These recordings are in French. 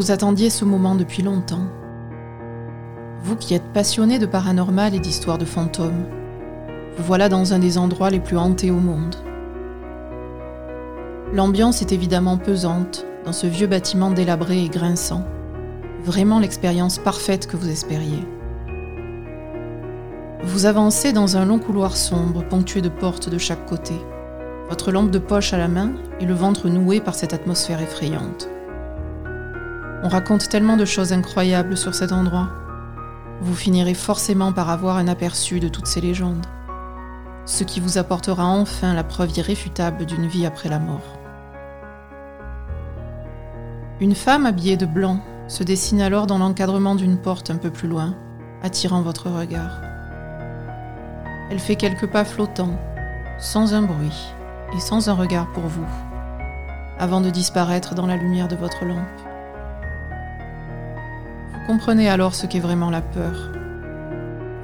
Vous attendiez ce moment depuis longtemps. Vous qui êtes passionné de paranormal et d'histoires de fantômes, vous voilà dans un des endroits les plus hantés au monde. L'ambiance est évidemment pesante dans ce vieux bâtiment délabré et grinçant. Vraiment l'expérience parfaite que vous espériez. Vous avancez dans un long couloir sombre ponctué de portes de chaque côté, votre lampe de poche à la main et le ventre noué par cette atmosphère effrayante. On raconte tellement de choses incroyables sur cet endroit. Vous finirez forcément par avoir un aperçu de toutes ces légendes, ce qui vous apportera enfin la preuve irréfutable d'une vie après la mort. Une femme habillée de blanc se dessine alors dans l'encadrement d'une porte un peu plus loin, attirant votre regard. Elle fait quelques pas flottants, sans un bruit et sans un regard pour vous, avant de disparaître dans la lumière de votre lampe. Comprenez alors ce qu'est vraiment la peur.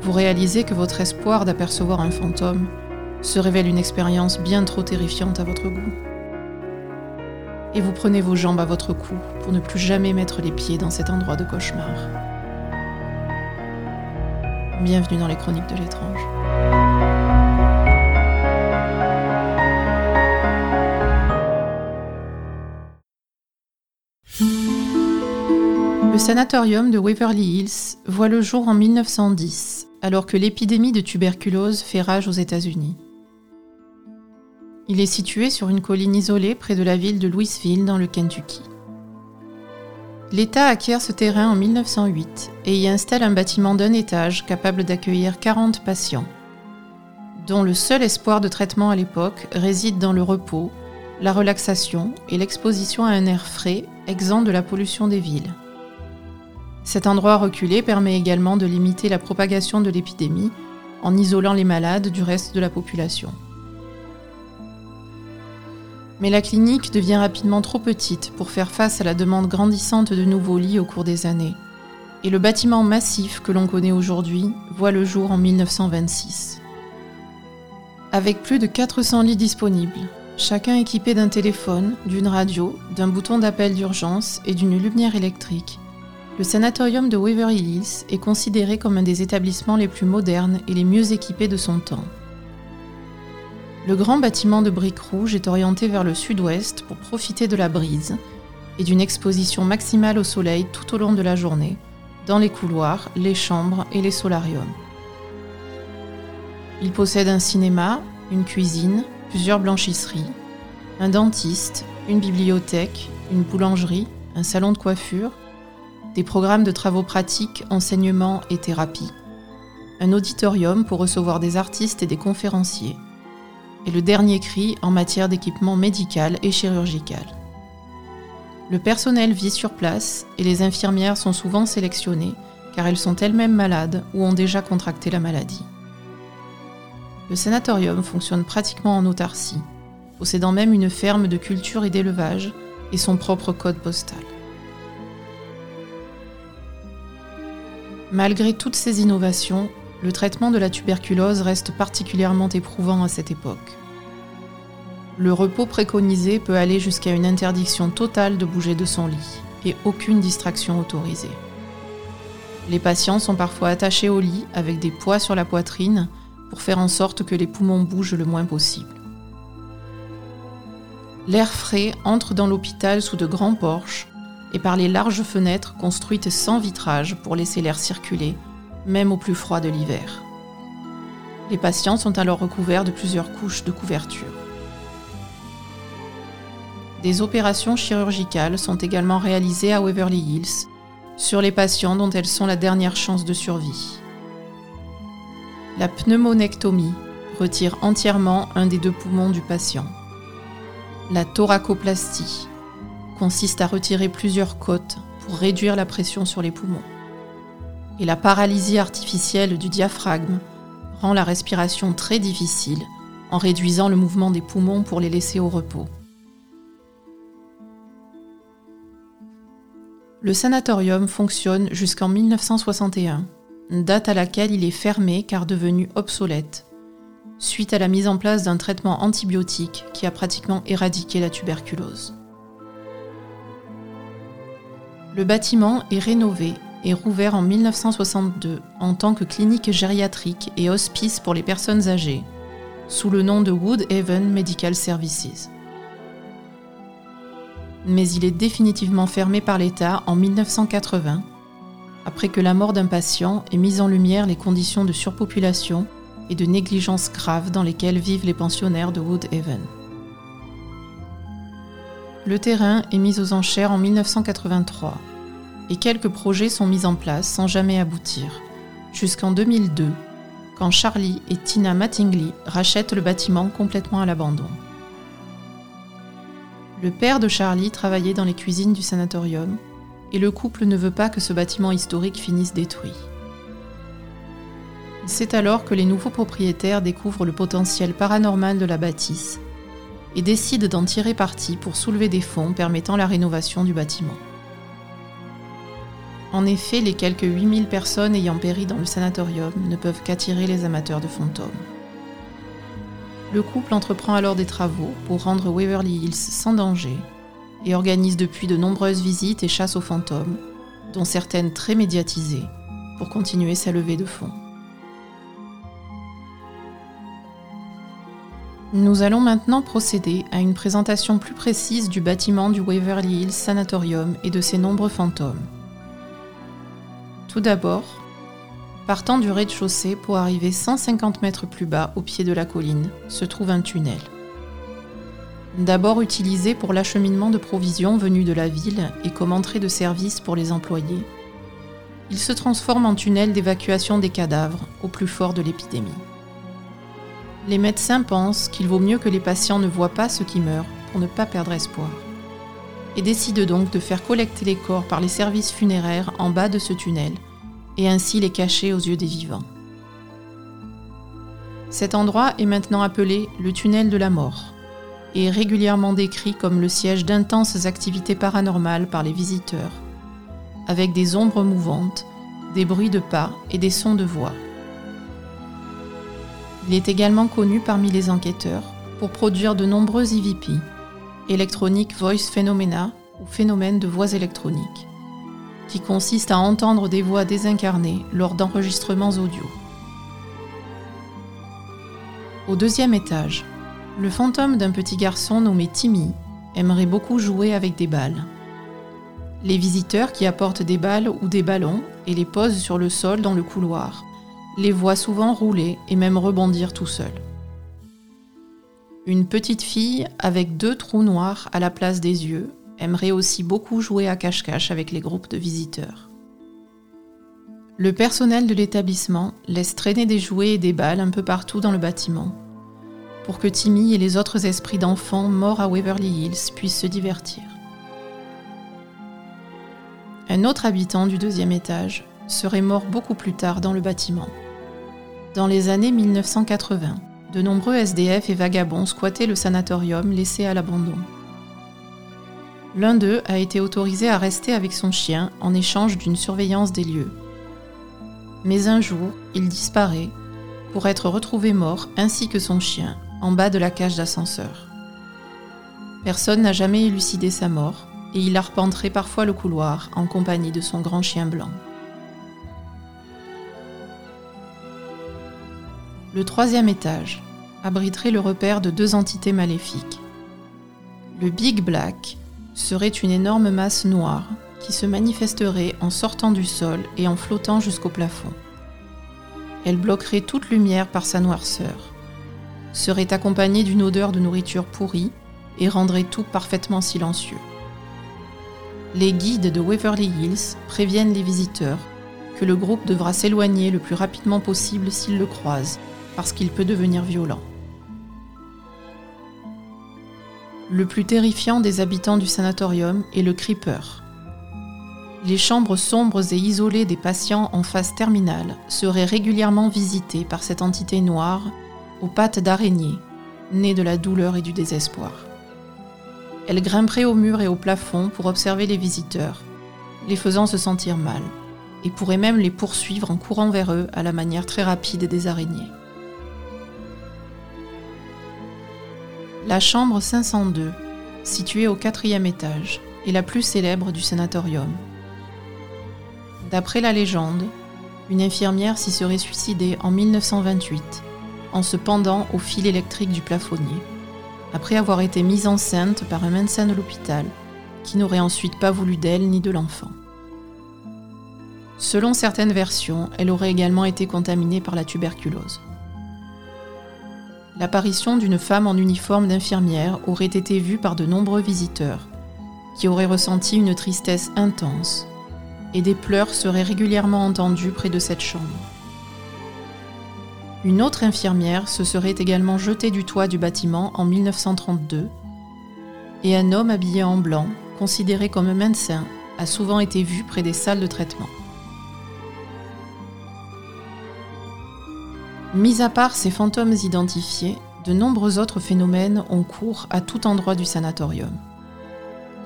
Vous réalisez que votre espoir d'apercevoir un fantôme se révèle une expérience bien trop terrifiante à votre goût. Et vous prenez vos jambes à votre cou pour ne plus jamais mettre les pieds dans cet endroit de cauchemar. Bienvenue dans les chroniques de l'étrange. Sanatorium de Waverly Hills voit le jour en 1910, alors que l'épidémie de tuberculose fait rage aux États-Unis. Il est situé sur une colline isolée près de la ville de Louisville dans le Kentucky. L'État acquiert ce terrain en 1908 et y installe un bâtiment d'un étage capable d'accueillir 40 patients, dont le seul espoir de traitement à l'époque réside dans le repos, la relaxation et l'exposition à un air frais exempt de la pollution des villes. Cet endroit reculé permet également de limiter la propagation de l'épidémie en isolant les malades du reste de la population. Mais la clinique devient rapidement trop petite pour faire face à la demande grandissante de nouveaux lits au cours des années. Et le bâtiment massif que l'on connaît aujourd'hui voit le jour en 1926. Avec plus de 400 lits disponibles, chacun équipé d'un téléphone, d'une radio, d'un bouton d'appel d'urgence et d'une lumière électrique, le sanatorium de Waverly Hills est considéré comme un des établissements les plus modernes et les mieux équipés de son temps. Le grand bâtiment de briques rouges est orienté vers le sud-ouest pour profiter de la brise et d'une exposition maximale au soleil tout au long de la journée, dans les couloirs, les chambres et les solariums. Il possède un cinéma, une cuisine, plusieurs blanchisseries, un dentiste, une bibliothèque, une boulangerie, un salon de coiffure, des programmes de travaux pratiques, enseignement et thérapie, un auditorium pour recevoir des artistes et des conférenciers, et le dernier cri en matière d'équipement médical et chirurgical. Le personnel vit sur place et les infirmières sont souvent sélectionnées car elles sont elles-mêmes malades ou ont déjà contracté la maladie. Le sanatorium fonctionne pratiquement en autarcie, possédant même une ferme de culture et d'élevage et son propre code postal. Malgré toutes ces innovations, le traitement de la tuberculose reste particulièrement éprouvant à cette époque. Le repos préconisé peut aller jusqu'à une interdiction totale de bouger de son lit et aucune distraction autorisée. Les patients sont parfois attachés au lit avec des poids sur la poitrine pour faire en sorte que les poumons bougent le moins possible. L'air frais entre dans l'hôpital sous de grands porches et par les larges fenêtres construites sans vitrage pour laisser l'air circuler, même au plus froid de l'hiver. Les patients sont alors recouverts de plusieurs couches de couverture. Des opérations chirurgicales sont également réalisées à Waverly Hills sur les patients dont elles sont la dernière chance de survie. La pneumonectomie retire entièrement un des deux poumons du patient. La thoracoplastie consiste à retirer plusieurs côtes pour réduire la pression sur les poumons. Et la paralysie artificielle du diaphragme rend la respiration très difficile en réduisant le mouvement des poumons pour les laisser au repos. Le sanatorium fonctionne jusqu'en 1961, date à laquelle il est fermé car devenu obsolète, suite à la mise en place d'un traitement antibiotique qui a pratiquement éradiqué la tuberculose. Le bâtiment est rénové et rouvert en 1962 en tant que clinique gériatrique et hospice pour les personnes âgées, sous le nom de Woodhaven Medical Services. Mais il est définitivement fermé par l'État en 1980, après que la mort d'un patient ait mis en lumière les conditions de surpopulation et de négligence grave dans lesquelles vivent les pensionnaires de Woodhaven. Le terrain est mis aux enchères en 1983 et quelques projets sont mis en place sans jamais aboutir, jusqu'en 2002, quand Charlie et Tina Mattingly rachètent le bâtiment complètement à l'abandon. Le père de Charlie travaillait dans les cuisines du sanatorium et le couple ne veut pas que ce bâtiment historique finisse détruit. C'est alors que les nouveaux propriétaires découvrent le potentiel paranormal de la bâtisse et décident d'en tirer parti pour soulever des fonds permettant la rénovation du bâtiment. En effet, les quelques 8000 personnes ayant péri dans le sanatorium ne peuvent qu'attirer les amateurs de fantômes. Le couple entreprend alors des travaux pour rendre Waverly Hills sans danger et organise depuis de nombreuses visites et chasses aux fantômes, dont certaines très médiatisées, pour continuer sa levée de fonds. Nous allons maintenant procéder à une présentation plus précise du bâtiment du Waverly Hills Sanatorium et de ses nombreux fantômes. Tout d'abord, partant du rez-de-chaussée pour arriver 150 mètres plus bas au pied de la colline, se trouve un tunnel. D'abord utilisé pour l'acheminement de provisions venues de la ville et comme entrée de service pour les employés, il se transforme en tunnel d'évacuation des cadavres au plus fort de l'épidémie. Les médecins pensent qu'il vaut mieux que les patients ne voient pas ce qui meurt pour ne pas perdre espoir. Et décident donc de faire collecter les corps par les services funéraires en bas de ce tunnel et ainsi les cacher aux yeux des vivants. Cet endroit est maintenant appelé le tunnel de la mort et est régulièrement décrit comme le siège d'intenses activités paranormales par les visiteurs, avec des ombres mouvantes, des bruits de pas et des sons de voix. Il est également connu parmi les enquêteurs pour produire de nombreux EVP, Electronic Voice Phenomena ou phénomène de voix électroniques, qui consiste à entendre des voix désincarnées lors d'enregistrements audio. Au deuxième étage, le fantôme d'un petit garçon nommé Timmy aimerait beaucoup jouer avec des balles. Les visiteurs qui apportent des balles ou des ballons et les posent sur le sol dans le couloir les voit souvent rouler et même rebondir tout seul. Une petite fille avec deux trous noirs à la place des yeux aimerait aussi beaucoup jouer à cache-cache avec les groupes de visiteurs. Le personnel de l'établissement laisse traîner des jouets et des balles un peu partout dans le bâtiment pour que Timmy et les autres esprits d'enfants morts à Waverly Hills puissent se divertir. Un autre habitant du deuxième étage serait mort beaucoup plus tard dans le bâtiment. Dans les années 1980, de nombreux SDF et vagabonds squattaient le sanatorium laissé à l'abandon. L'un d'eux a été autorisé à rester avec son chien en échange d'une surveillance des lieux. Mais un jour, il disparaît pour être retrouvé mort ainsi que son chien en bas de la cage d'ascenseur. Personne n'a jamais élucidé sa mort et il arpenterait parfois le couloir en compagnie de son grand chien blanc. Le troisième étage abriterait le repère de deux entités maléfiques. Le Big Black serait une énorme masse noire qui se manifesterait en sortant du sol et en flottant jusqu'au plafond. Elle bloquerait toute lumière par sa noirceur, serait accompagnée d'une odeur de nourriture pourrie et rendrait tout parfaitement silencieux. Les guides de Waverly Hills préviennent les visiteurs que le groupe devra s'éloigner le plus rapidement possible s'ils le croisent parce qu'il peut devenir violent. Le plus terrifiant des habitants du sanatorium est le creeper. Les chambres sombres et isolées des patients en phase terminale seraient régulièrement visitées par cette entité noire aux pattes d'araignée, née de la douleur et du désespoir. Elle grimperait au mur et au plafond pour observer les visiteurs, les faisant se sentir mal, et pourrait même les poursuivre en courant vers eux à la manière très rapide des araignées. La chambre 502, située au quatrième étage, est la plus célèbre du sanatorium D'après la légende, une infirmière s'y serait suicidée en 1928 en se pendant au fil électrique du plafonnier, après avoir été mise enceinte par un médecin de l'hôpital qui n'aurait ensuite pas voulu d'elle ni de l'enfant. Selon certaines versions, elle aurait également été contaminée par la tuberculose. L'apparition d'une femme en uniforme d'infirmière aurait été vue par de nombreux visiteurs, qui auraient ressenti une tristesse intense, et des pleurs seraient régulièrement entendus près de cette chambre. Une autre infirmière se serait également jetée du toit du bâtiment en 1932, et un homme habillé en blanc, considéré comme médecin, a souvent été vu près des salles de traitement. Mis à part ces fantômes identifiés, de nombreux autres phénomènes ont cours à tout endroit du sanatorium.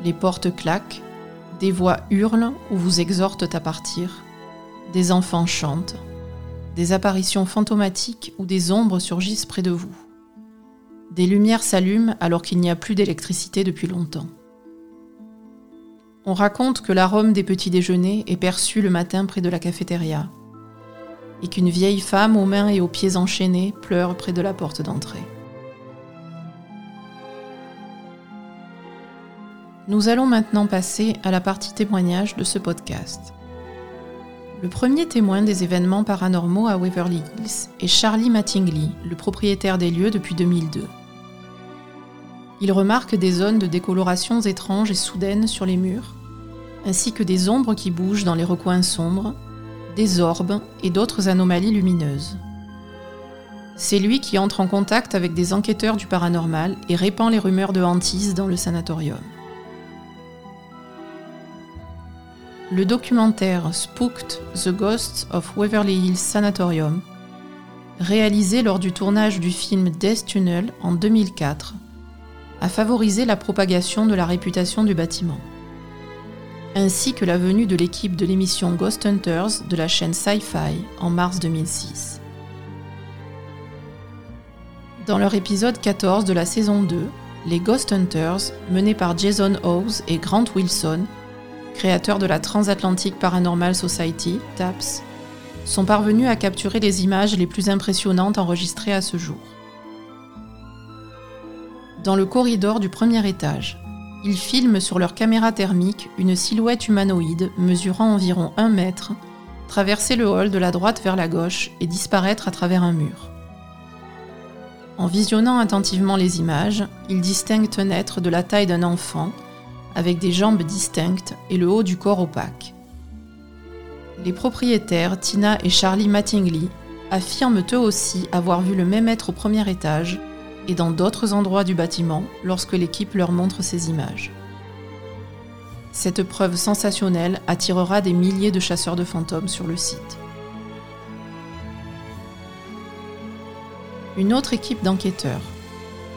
Les portes claquent, des voix hurlent ou vous exhortent à partir, des enfants chantent, des apparitions fantomatiques ou des ombres surgissent près de vous. Des lumières s'allument alors qu'il n'y a plus d'électricité depuis longtemps. On raconte que l'arôme des petits déjeuners est perçu le matin près de la cafétéria, et qu'une vieille femme aux mains et aux pieds enchaînés pleure près de la porte d'entrée. Nous allons maintenant passer à la partie témoignage de ce podcast. Le premier témoin des événements paranormaux à Waverly Hills est Charlie Mattingly, le propriétaire des lieux depuis 2002. Il remarque des zones de décolorations étranges et soudaines sur les murs, ainsi que des ombres qui bougent dans les recoins sombres, des orbes et d'autres anomalies lumineuses. C'est lui qui entre en contact avec des enquêteurs du paranormal et répand les rumeurs de hantise dans le sanatorium. Le documentaire Spooked The Ghosts of Waverly Hills Sanatorium, réalisé lors du tournage du film Death Tunnel en 2004, a favorisé la propagation de la réputation du bâtiment ainsi que la venue de l'équipe de l'émission Ghost Hunters de la chaîne Sci-Fi en mars 2006. Dans leur épisode 14 de la saison 2, les Ghost Hunters, menés par Jason Hawes et Grant Wilson, créateurs de la Transatlantic Paranormal Society, TAPS, sont parvenus à capturer les images les plus impressionnantes enregistrées à ce jour. Dans le corridor du premier étage, ils filment sur leur caméra thermique une silhouette humanoïde mesurant environ 1 mètre traverser le hall de la droite vers la gauche et disparaître à travers un mur. En visionnant attentivement les images, ils distinguent un être de la taille d'un enfant, avec des jambes distinctes et le haut du corps opaque. Les propriétaires, Tina et Charlie Mattingly, affirment eux aussi avoir vu le même être au premier étage et dans d'autres endroits du bâtiment lorsque l'équipe leur montre ces images. Cette preuve sensationnelle attirera des milliers de chasseurs de fantômes sur le site. Une autre équipe d'enquêteurs,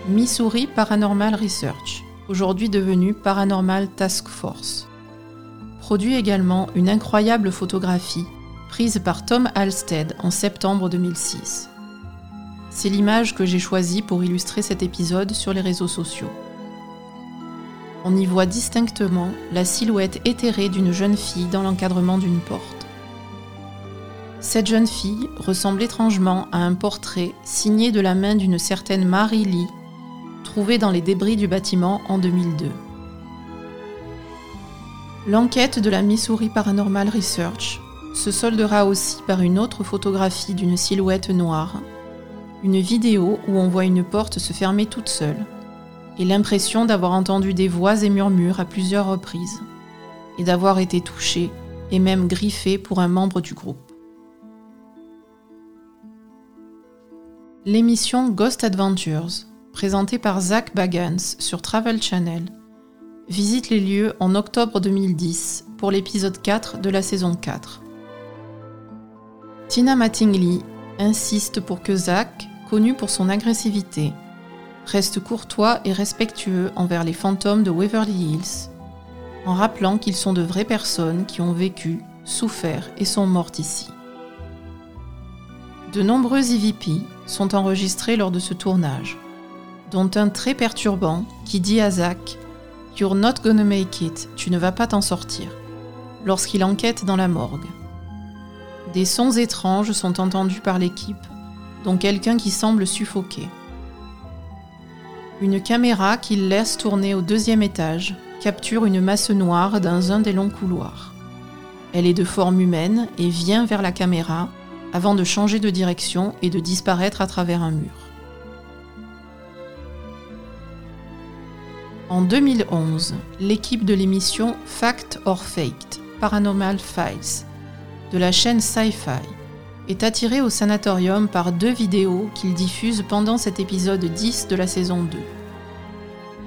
Missouri Paranormal Research, aujourd'hui devenue Paranormal Task Force, produit également une incroyable photographie prise par Tom Halstead en septembre 2006. C'est l'image que j'ai choisie pour illustrer cet épisode sur les réseaux sociaux. On y voit distinctement la silhouette éthérée d'une jeune fille dans l'encadrement d'une porte. Cette jeune fille ressemble étrangement à un portrait signé de la main d'une certaine Marie Lee, trouvée dans les débris du bâtiment en 2002. L'enquête de la Missouri Paranormal Research se soldera aussi par une autre photographie d'une silhouette noire une vidéo où on voit une porte se fermer toute seule, et l'impression d'avoir entendu des voix et murmures à plusieurs reprises, et d'avoir été touché et même griffé pour un membre du groupe. L'émission Ghost Adventures, présentée par Zach Bagans sur Travel Channel, visite les lieux en octobre 2010 pour l'épisode 4 de la saison 4. Tina Mattingly insiste pour que Zach, connu pour son agressivité, reste courtois et respectueux envers les fantômes de Waverly Hills, en rappelant qu'ils sont de vraies personnes qui ont vécu, souffert et sont mortes ici. De nombreux EVP sont enregistrés lors de ce tournage, dont un très perturbant qui dit à Zach You're not gonna make it, tu ne vas pas t'en sortir. lorsqu'il enquête dans la morgue. Des sons étranges sont entendus par l'équipe, dont quelqu'un qui semble suffoqué. Une caméra qu'il laisse tourner au deuxième étage capture une masse noire dans un des longs couloirs. Elle est de forme humaine et vient vers la caméra avant de changer de direction et de disparaître à travers un mur. En 2011, l'équipe de l'émission Fact or Faked, Paranormal Files, de la chaîne Sci-Fi, est attirée au sanatorium par deux vidéos qu'il diffuse pendant cet épisode 10 de la saison 2.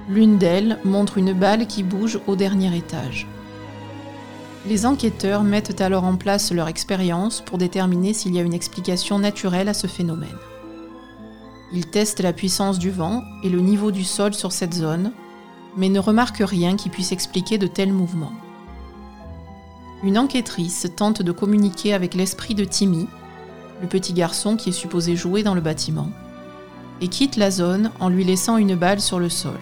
L'une d'elles montre une balle qui bouge au dernier étage. Les enquêteurs mettent alors en place leur expérience pour déterminer s'il y a une explication naturelle à ce phénomène. Ils testent la puissance du vent et le niveau du sol sur cette zone mais ne remarque rien qui puisse expliquer de tels mouvements. Une enquêtrice tente de communiquer avec l'esprit de Timmy, le petit garçon qui est supposé jouer dans le bâtiment, et quitte la zone en lui laissant une balle sur le sol.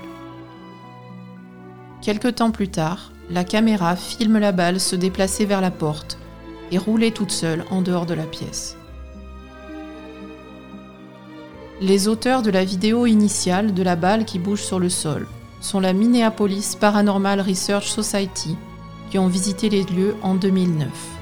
Quelque temps plus tard, la caméra filme la balle se déplacer vers la porte et rouler toute seule en dehors de la pièce. Les auteurs de la vidéo initiale de la balle qui bouge sur le sol sont la Minneapolis Paranormal Research Society, qui ont visité les lieux en 2009.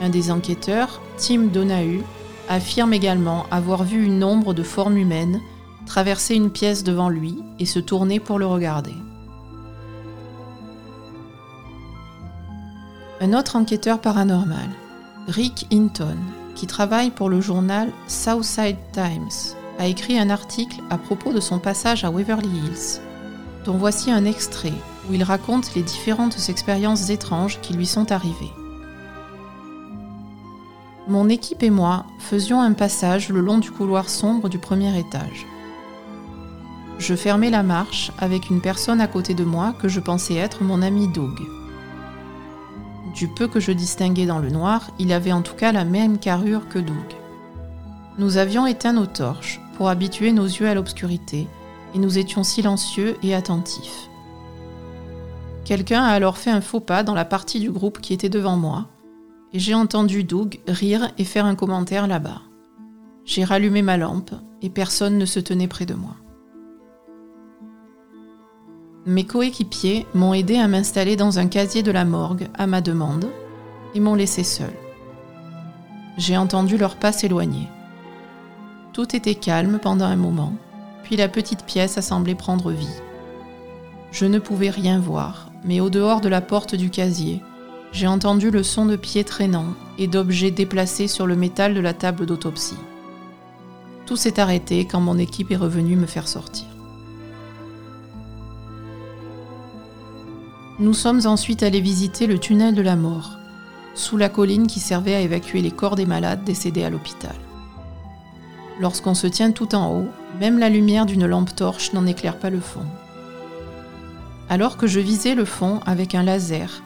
Un des enquêteurs, Tim Donahue, affirme également avoir vu une ombre de forme humaine traverser une pièce devant lui et se tourner pour le regarder. Un autre enquêteur paranormal, Rick Hinton, qui travaille pour le journal Southside Times, a écrit un article à propos de son passage à Waverly Hills dont voici un extrait où il raconte les différentes expériences étranges qui lui sont arrivées. Mon équipe et moi faisions un passage le long du couloir sombre du premier étage. Je fermais la marche avec une personne à côté de moi que je pensais être mon ami Doug. Du peu que je distinguais dans le noir, il avait en tout cas la même carrure que Doug. Nous avions éteint nos torches pour habituer nos yeux à l'obscurité et nous étions silencieux et attentifs. Quelqu'un a alors fait un faux pas dans la partie du groupe qui était devant moi, et j'ai entendu Doug rire et faire un commentaire là-bas. J'ai rallumé ma lampe et personne ne se tenait près de moi. Mes coéquipiers m'ont aidé à m'installer dans un casier de la morgue à ma demande et m'ont laissé seul. J'ai entendu leurs pas s'éloigner. Tout était calme pendant un moment, puis la petite pièce a semblé prendre vie. Je ne pouvais rien voir, mais au dehors de la porte du casier, j'ai entendu le son de pieds traînants et d'objets déplacés sur le métal de la table d'autopsie. Tout s'est arrêté quand mon équipe est revenue me faire sortir. Nous sommes ensuite allés visiter le tunnel de la mort, sous la colline qui servait à évacuer les corps des malades décédés à l'hôpital. Lorsqu'on se tient tout en haut, même la lumière d'une lampe torche n'en éclaire pas le fond. Alors que je visais le fond avec un laser,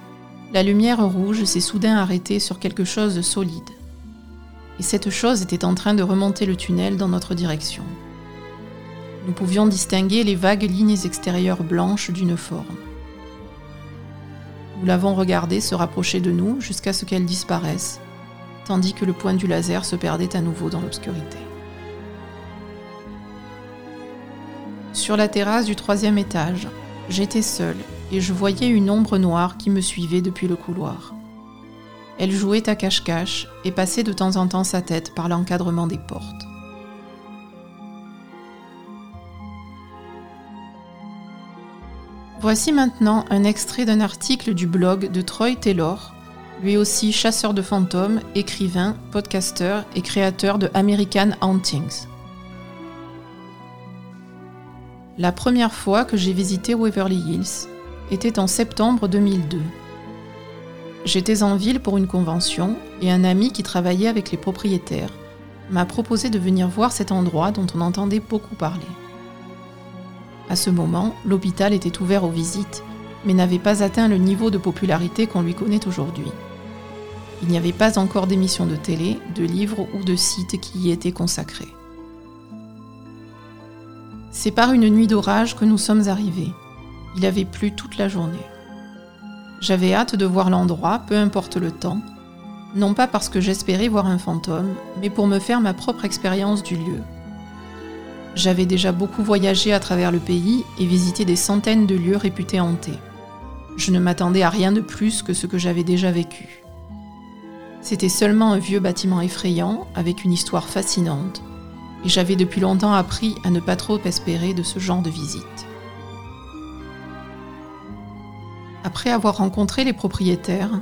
la lumière rouge s'est soudain arrêtée sur quelque chose de solide. Et cette chose était en train de remonter le tunnel dans notre direction. Nous pouvions distinguer les vagues lignes extérieures blanches d'une forme. Nous l'avons regardée se rapprocher de nous jusqu'à ce qu'elle disparaisse, tandis que le point du laser se perdait à nouveau dans l'obscurité. Sur la terrasse du troisième étage, j'étais seule et je voyais une ombre noire qui me suivait depuis le couloir. Elle jouait à cache-cache et passait de temps en temps sa tête par l'encadrement des portes. Voici maintenant un extrait d'un article du blog de Troy Taylor, lui aussi chasseur de fantômes, écrivain, podcasteur et créateur de American Hauntings. La première fois que j'ai visité Waverly Hills était en septembre 2002. J'étais en ville pour une convention et un ami qui travaillait avec les propriétaires m'a proposé de venir voir cet endroit dont on entendait beaucoup parler. À ce moment, l'hôpital était ouvert aux visites, mais n'avait pas atteint le niveau de popularité qu'on lui connaît aujourd'hui. Il n'y avait pas encore d'émissions de télé, de livres ou de sites qui y étaient consacrés. C'est par une nuit d'orage que nous sommes arrivés. Il avait plu toute la journée. J'avais hâte de voir l'endroit, peu importe le temps, non pas parce que j'espérais voir un fantôme, mais pour me faire ma propre expérience du lieu. J'avais déjà beaucoup voyagé à travers le pays et visité des centaines de lieux réputés hantés. Je ne m'attendais à rien de plus que ce que j'avais déjà vécu. C'était seulement un vieux bâtiment effrayant avec une histoire fascinante, et j'avais depuis longtemps appris à ne pas trop espérer de ce genre de visite. Après avoir rencontré les propriétaires,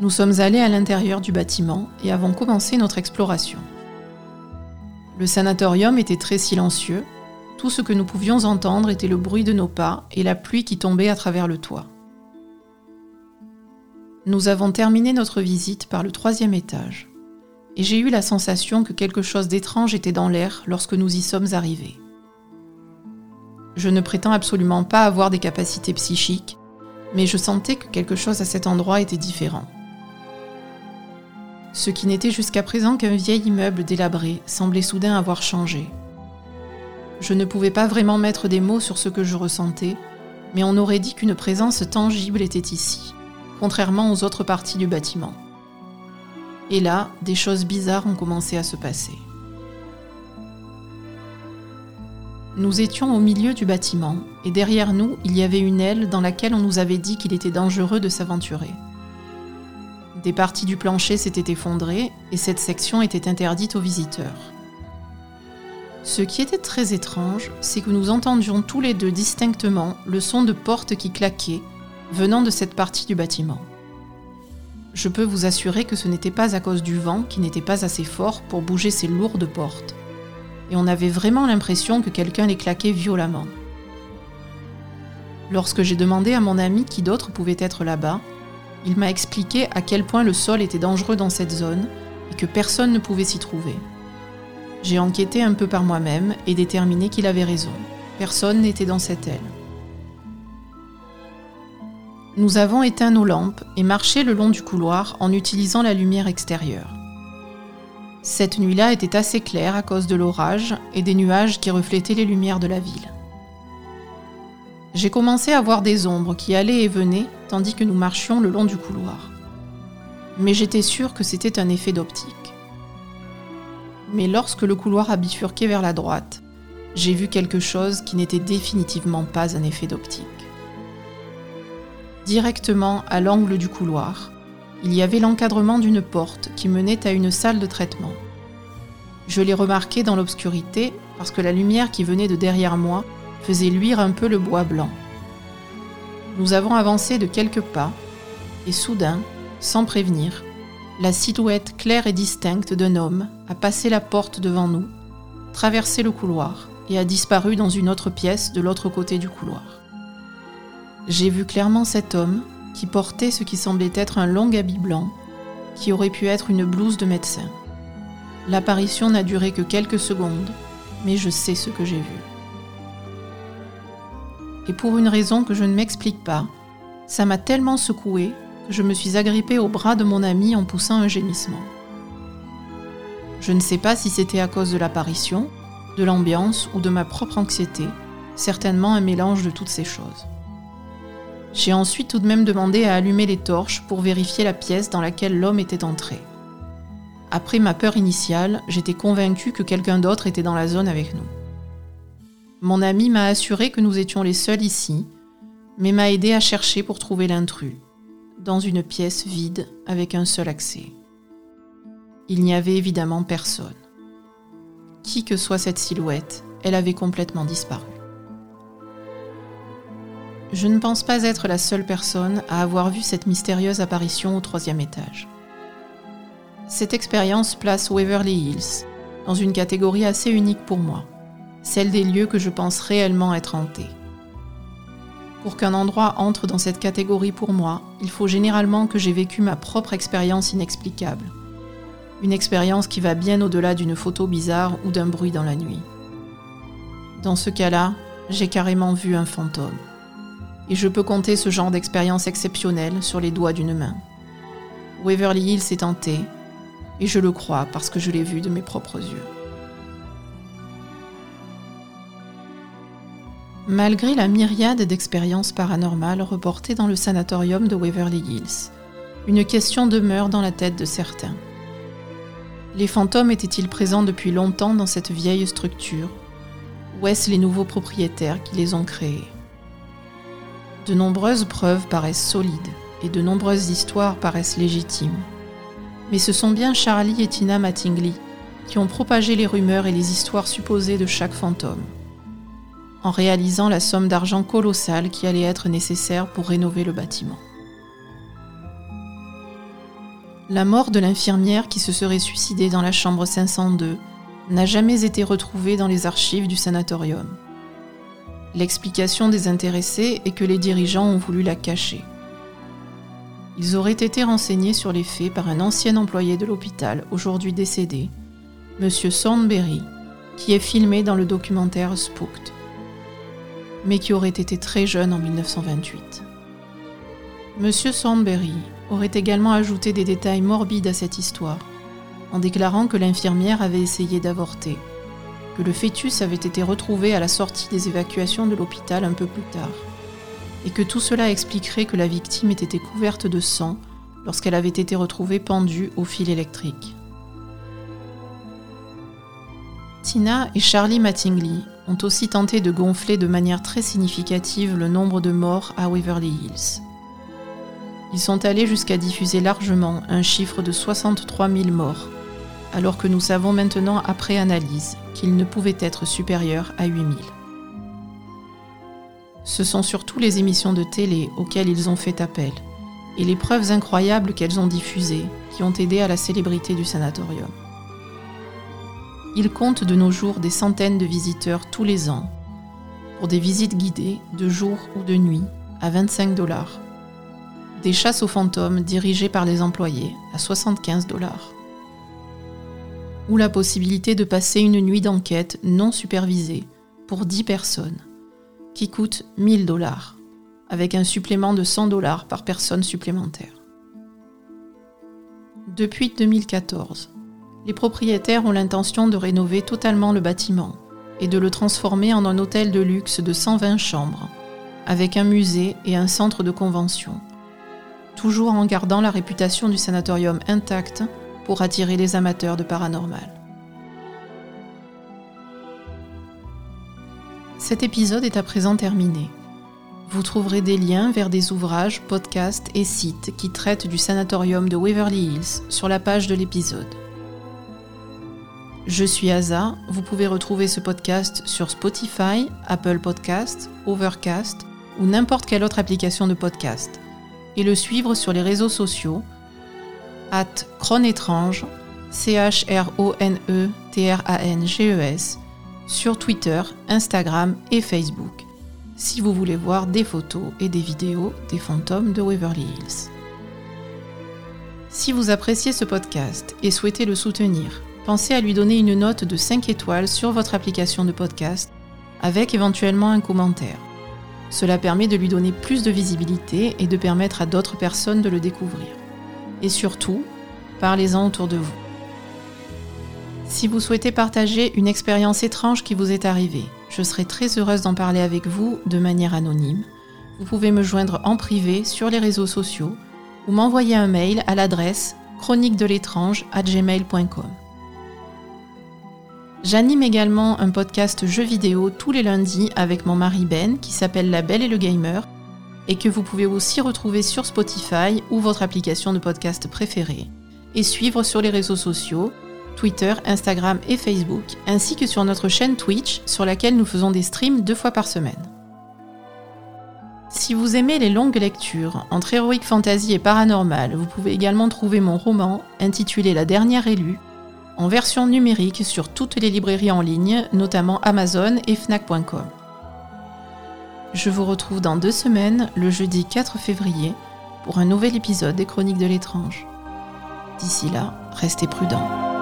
nous sommes allés à l'intérieur du bâtiment et avons commencé notre exploration. Le sanatorium était très silencieux, tout ce que nous pouvions entendre était le bruit de nos pas et la pluie qui tombait à travers le toit. Nous avons terminé notre visite par le troisième étage, et j'ai eu la sensation que quelque chose d'étrange était dans l'air lorsque nous y sommes arrivés. Je ne prétends absolument pas avoir des capacités psychiques, mais je sentais que quelque chose à cet endroit était différent. Ce qui n'était jusqu'à présent qu'un vieil immeuble délabré semblait soudain avoir changé. Je ne pouvais pas vraiment mettre des mots sur ce que je ressentais, mais on aurait dit qu'une présence tangible était ici, contrairement aux autres parties du bâtiment. Et là, des choses bizarres ont commencé à se passer. Nous étions au milieu du bâtiment, et derrière nous, il y avait une aile dans laquelle on nous avait dit qu'il était dangereux de s'aventurer. Des parties du plancher s'étaient effondrées et cette section était interdite aux visiteurs. Ce qui était très étrange, c'est que nous entendions tous les deux distinctement le son de portes qui claquaient venant de cette partie du bâtiment. Je peux vous assurer que ce n'était pas à cause du vent qui n'était pas assez fort pour bouger ces lourdes portes. Et on avait vraiment l'impression que quelqu'un les claquait violemment. Lorsque j'ai demandé à mon ami qui d'autre pouvait être là-bas, il m'a expliqué à quel point le sol était dangereux dans cette zone et que personne ne pouvait s'y trouver. J'ai enquêté un peu par moi-même et déterminé qu'il avait raison. Personne n'était dans cette aile. Nous avons éteint nos lampes et marché le long du couloir en utilisant la lumière extérieure. Cette nuit-là était assez claire à cause de l'orage et des nuages qui reflétaient les lumières de la ville. J'ai commencé à voir des ombres qui allaient et venaient tandis que nous marchions le long du couloir. Mais j'étais sûre que c'était un effet d'optique. Mais lorsque le couloir a bifurqué vers la droite, j'ai vu quelque chose qui n'était définitivement pas un effet d'optique. Directement à l'angle du couloir, il y avait l'encadrement d'une porte qui menait à une salle de traitement. Je l'ai remarqué dans l'obscurité parce que la lumière qui venait de derrière moi faisait luire un peu le bois blanc. Nous avons avancé de quelques pas, et soudain, sans prévenir, la silhouette claire et distincte d'un homme a passé la porte devant nous, traversé le couloir et a disparu dans une autre pièce de l'autre côté du couloir. J'ai vu clairement cet homme qui portait ce qui semblait être un long habit blanc, qui aurait pu être une blouse de médecin. L'apparition n'a duré que quelques secondes, mais je sais ce que j'ai vu et pour une raison que je ne m'explique pas, ça m'a tellement secoué que je me suis agrippée au bras de mon ami en poussant un gémissement. Je ne sais pas si c'était à cause de l'apparition, de l'ambiance ou de ma propre anxiété, certainement un mélange de toutes ces choses. J'ai ensuite tout de même demandé à allumer les torches pour vérifier la pièce dans laquelle l'homme était entré. Après ma peur initiale, j'étais convaincue que quelqu'un d'autre était dans la zone avec nous. Mon ami m'a assuré que nous étions les seuls ici, mais m'a aidé à chercher pour trouver l'intrus, dans une pièce vide avec un seul accès. Il n'y avait évidemment personne. Qui que soit cette silhouette, elle avait complètement disparu. Je ne pense pas être la seule personne à avoir vu cette mystérieuse apparition au troisième étage. Cette expérience place Waverly Hills dans une catégorie assez unique pour moi celle des lieux que je pense réellement être hantés. Pour qu'un endroit entre dans cette catégorie pour moi, il faut généralement que j'ai vécu ma propre expérience inexplicable. Une expérience qui va bien au-delà d'une photo bizarre ou d'un bruit dans la nuit. Dans ce cas-là, j'ai carrément vu un fantôme. Et je peux compter ce genre d'expérience exceptionnelle sur les doigts d'une main. Waverly Hills s'est hanté, et je le crois parce que je l'ai vu de mes propres yeux. Malgré la myriade d'expériences paranormales reportées dans le sanatorium de Waverly Hills, une question demeure dans la tête de certains. Les fantômes étaient-ils présents depuis longtemps dans cette vieille structure? Ou est-ce les nouveaux propriétaires qui les ont créés? De nombreuses preuves paraissent solides et de nombreuses histoires paraissent légitimes. Mais ce sont bien Charlie et Tina Mattingly qui ont propagé les rumeurs et les histoires supposées de chaque fantôme, en réalisant la somme d'argent colossale qui allait être nécessaire pour rénover le bâtiment. La mort de l'infirmière qui se serait suicidée dans la chambre 502 n'a jamais été retrouvée dans les archives du sanatorium. L'explication des intéressés est que les dirigeants ont voulu la cacher. Ils auraient été renseignés sur les faits par un ancien employé de l'hôpital, aujourd'hui décédé, M. Thornberry, qui est filmé dans le documentaire Spooked, mais qui aurait été très jeune en 1928. M. Thornberry aurait également ajouté des détails morbides à cette histoire, en déclarant que l'infirmière avait essayé d'avorter, que le fœtus avait été retrouvé à la sortie des évacuations de l'hôpital un peu plus tard, et que tout cela expliquerait que la victime ait été couverte de sang lorsqu'elle avait été retrouvée pendue au fil électrique. Tina et Charlie Mattingly ont aussi tenté de gonfler de manière très significative le nombre de morts à Waverly Hills. Ils sont allés jusqu'à diffuser largement un chiffre de 63 000 morts, alors que nous savons maintenant après analyse qu'il ne pouvait être supérieur à 8 000. Ce sont surtout les émissions de télé auxquelles ils ont fait appel, et les preuves incroyables qu'elles ont diffusées qui ont aidé à la célébrité du sanatorium. Il compte de nos jours des centaines de visiteurs tous les ans pour des visites guidées de jour ou de nuit à 25 dollars. Des chasses aux fantômes dirigées par les employés à 75 dollars. Ou la possibilité de passer une nuit d'enquête non supervisée pour 10 personnes qui coûte 1000 dollars avec un supplément de 100 dollars par personne supplémentaire. Depuis 2014, les propriétaires ont l'intention de rénover totalement le bâtiment et de le transformer en un hôtel de luxe de 120 chambres, avec un musée et un centre de convention, toujours en gardant la réputation du sanatorium intacte pour attirer les amateurs de paranormal. Cet épisode est à présent terminé. Vous trouverez des liens vers des ouvrages, podcasts et sites qui traitent du sanatorium de Waverly Hills sur la page de l'épisode. Je suis Aza. Vous pouvez retrouver ce podcast sur Spotify, Apple Podcast, Overcast ou n'importe quelle autre application de podcast et le suivre sur les réseaux sociaux at Chronetrange, C-H-R-O-N-E-T-R-A-N-G-E-S, sur Twitter, Instagram et Facebook, si vous voulez voir des photos et des vidéos des fantômes de Waverly Hills. Si vous appréciez ce podcast et souhaitez le soutenir, pensez à lui donner une note de 5 étoiles sur votre application de podcast, avec éventuellement un commentaire. Cela permet de lui donner plus de visibilité et de permettre à d'autres personnes de le découvrir. Et surtout, parlez-en autour de vous. Si vous souhaitez partager une expérience étrange qui vous est arrivée, je serai très heureuse d'en parler avec vous de manière anonyme. Vous pouvez me joindre en privé sur les réseaux sociaux ou m'envoyer un mail à l'adresse chronique de l'étrange à gmail.com. J'anime également un podcast jeux vidéo tous les lundis avec mon mari Ben qui s'appelle La Belle et le Gamer et que vous pouvez aussi retrouver sur Spotify ou votre application de podcast préférée et suivre sur les réseaux sociaux, Twitter, Instagram et Facebook, ainsi que sur notre chaîne Twitch sur laquelle nous faisons des streams deux fois par semaine. Si vous aimez les longues lectures entre Heroic Fantasy et Paranormal, vous pouvez également trouver mon roman intitulé La dernière élue en version numérique sur toutes les librairies en ligne, notamment Amazon et Fnac.com. Je vous retrouve dans deux semaines, le jeudi 4 février, pour un nouvel épisode des Chroniques de l'étrange. D'ici là, restez prudents.